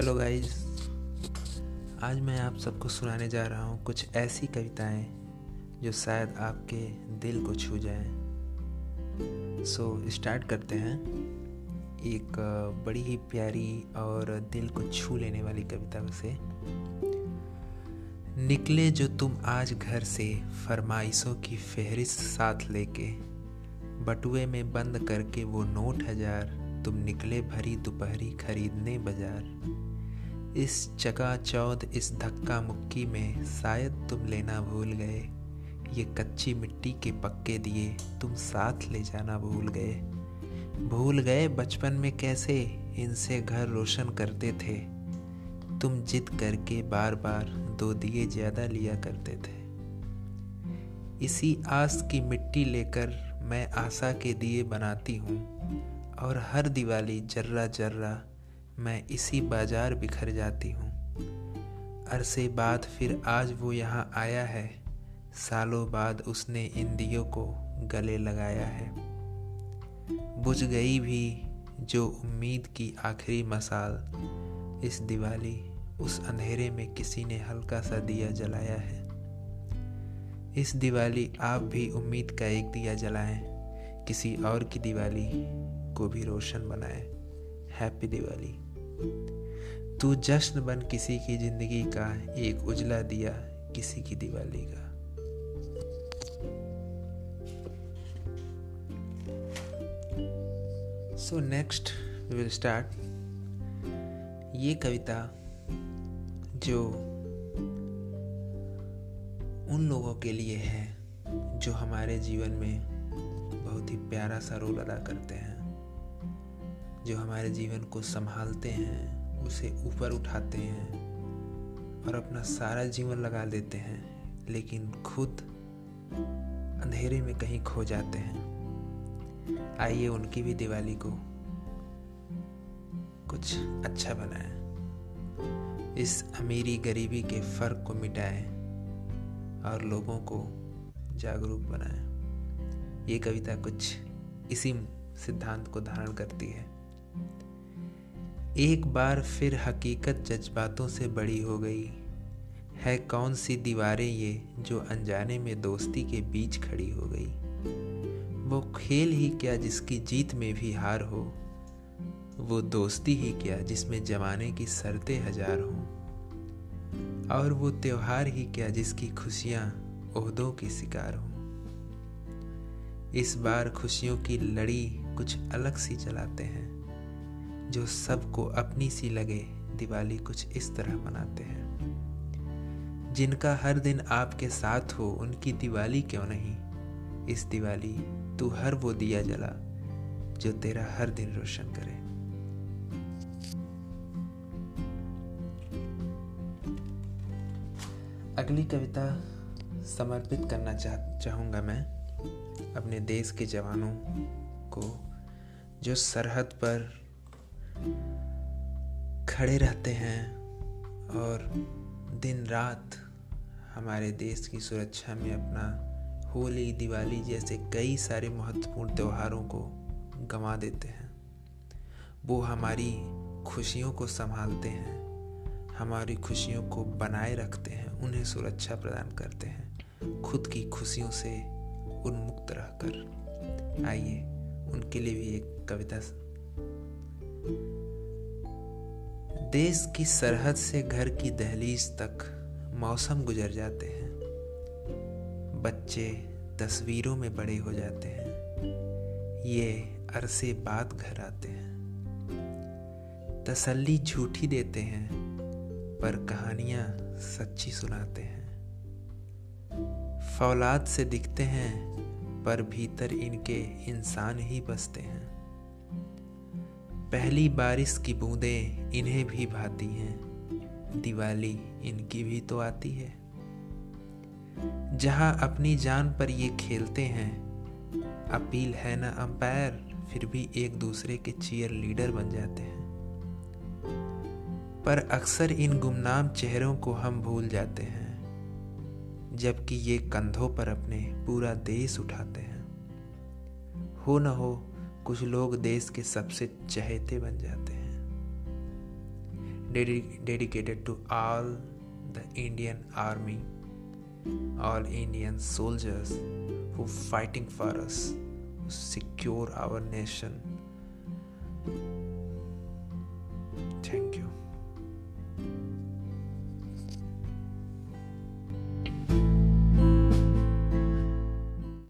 Hello guys आज मैं आप सबको सुनाने जा रहा हूँ कुछ ऐसी कविताएँ जो शायद आपके दिल को छू जाएँ। सो so, स्टार्ट करते हैं। एक बड़ी ही प्यारी और दिल को छू लेने वाली कविता से निकले जो तुम आज घर से फरमाइशों की फहरिस्त साथ लेके बटुए में बंद करके वो नोट हज़ार तुम निकले भरी दोपहरी खरीदने बाज़ार। इस चका चौध इस धक्का मुक्की में शायद तुम लेना भूल गए। ये कच्ची मिट्टी के पक्के दिए तुम साथ ले जाना भूल गए। भूल गए बचपन में कैसे इनसे घर रोशन करते थे। तुम जिद करके बार बार दो दिए ज़्यादा लिया करते थे। इसी आस की मिट्टी लेकर मैं आशा के दिए बनाती हूँ और हर दिवाली जर्रा जर्रा मैं इसी बाज़ार बिखर जाती हूँ। अरसे बाद फिर आज वो यहाँ आया है। सालों बाद उसने इन दियों को गले लगाया है। बुझ गई भी जो उम्मीद की आखिरी मसाल, इस दिवाली उस अंधेरे में किसी ने हल्का सा दिया जलाया है। इस दिवाली आप भी उम्मीद का एक दिया जलाएँ, किसी और की दिवाली को भी रोशन बनाएँ। हैप्पी दिवाली। तू जश्न बन किसी की ज़िंदगी का एक उजला दिया किसी की दिवाली का। सो नेक्स्ट विल स्टार्ट ये कविता जो उन लोगों के लिए है जो हमारे जीवन में बहुत ही प्यारा सा रोल अदा करते हैं। जो हमारे जीवन को संभालते हैं, उसे ऊपर उठाते हैं और अपना सारा जीवन लगा देते हैं, लेकिन खुद अंधेरे में कहीं खो जाते हैं। आइए उनकी भी दिवाली को कुछ अच्छा बनाए। इस अमीरी गरीबी के फ़र्क को मिटाए और लोगों को जागरूक बनाए। ये कविता कुछ इसी सिद्धांत को धारण करती है। एक बार फिर हकीकत जज्बातों से बड़ी हो गई। है कौन सी दीवारें ये जो अनजाने में दोस्ती के बीच खड़ी हो गई? वो खेल ही क्या जिसकी जीत में भी हार हो? वो दोस्ती ही क्या जिसमें जमाने की शर्तें हज़ार हों? और वो त्योहार ही क्या जिसकी खुशियाँ ओहदों की शिकार हों? इस बार खुशियों की लड़ी कुछ अलग सी चलाते हैं। जो सबको अपनी सी लगे, दिवाली कुछ इस तरह मनाते हैं। जिनका हर दिन आपके साथ हो, उनकी दिवाली क्यों नहीं? इस दिवाली तू हर वो दिया जला, जो तेरा हर दिन रोशन करे। अगली कविता समर्पित करना चाह, चाहूँगा मैं। अपने देश के जवानों को, जो सरहद पर खड़े रहते हैं और दिन रात हमारे देश की सुरक्षा में अपना होली, दिवाली जैसे कई सारे महत्वपूर्ण त्योहारों को गंवा देते हैं। वो हमारी खुशियों को संभालते हैं, हमारी खुशियों को बनाए रखते हैं, उन्हें सुरक्षा प्रदान करते हैं, खुद की खुशियों से उन्मुक्त रहकर। आइए, उनके लिए भी एक कविता देश की सरहद से घर की दहलीज तक मौसम गुजर जाते हैं। बच्चे तस्वीरों में बड़े हो जाते हैं। ये अरसे बाद घर आते हैं। तसल्ली झूठी देते हैं, पर कहानियाँ सच्ची सुनाते हैं। फौलाद से दिखते हैं, पर भीतर इनके इंसान ही बसते हैं। पहली बारिश की बूंदें इन्हें भी भाती हैं। दिवाली इनकी भी तो आती है। जहाँ अपनी जान पर ये खेलते हैं, अपील है ना अंपायर, फिर भी एक दूसरे के चीयर लीडर बन जाते हैं। पर अक्सर इन गुमनाम चेहरों को हम भूल जाते हैं, जबकि ये कंधों पर अपने पूरा देश उठाते हैं। हो न हो कुछ लोग देश के सबसे चहेते बन जाते हैं। Dedicated to all the Indian army all Indian soldiers who fighting for us secure our nation thank you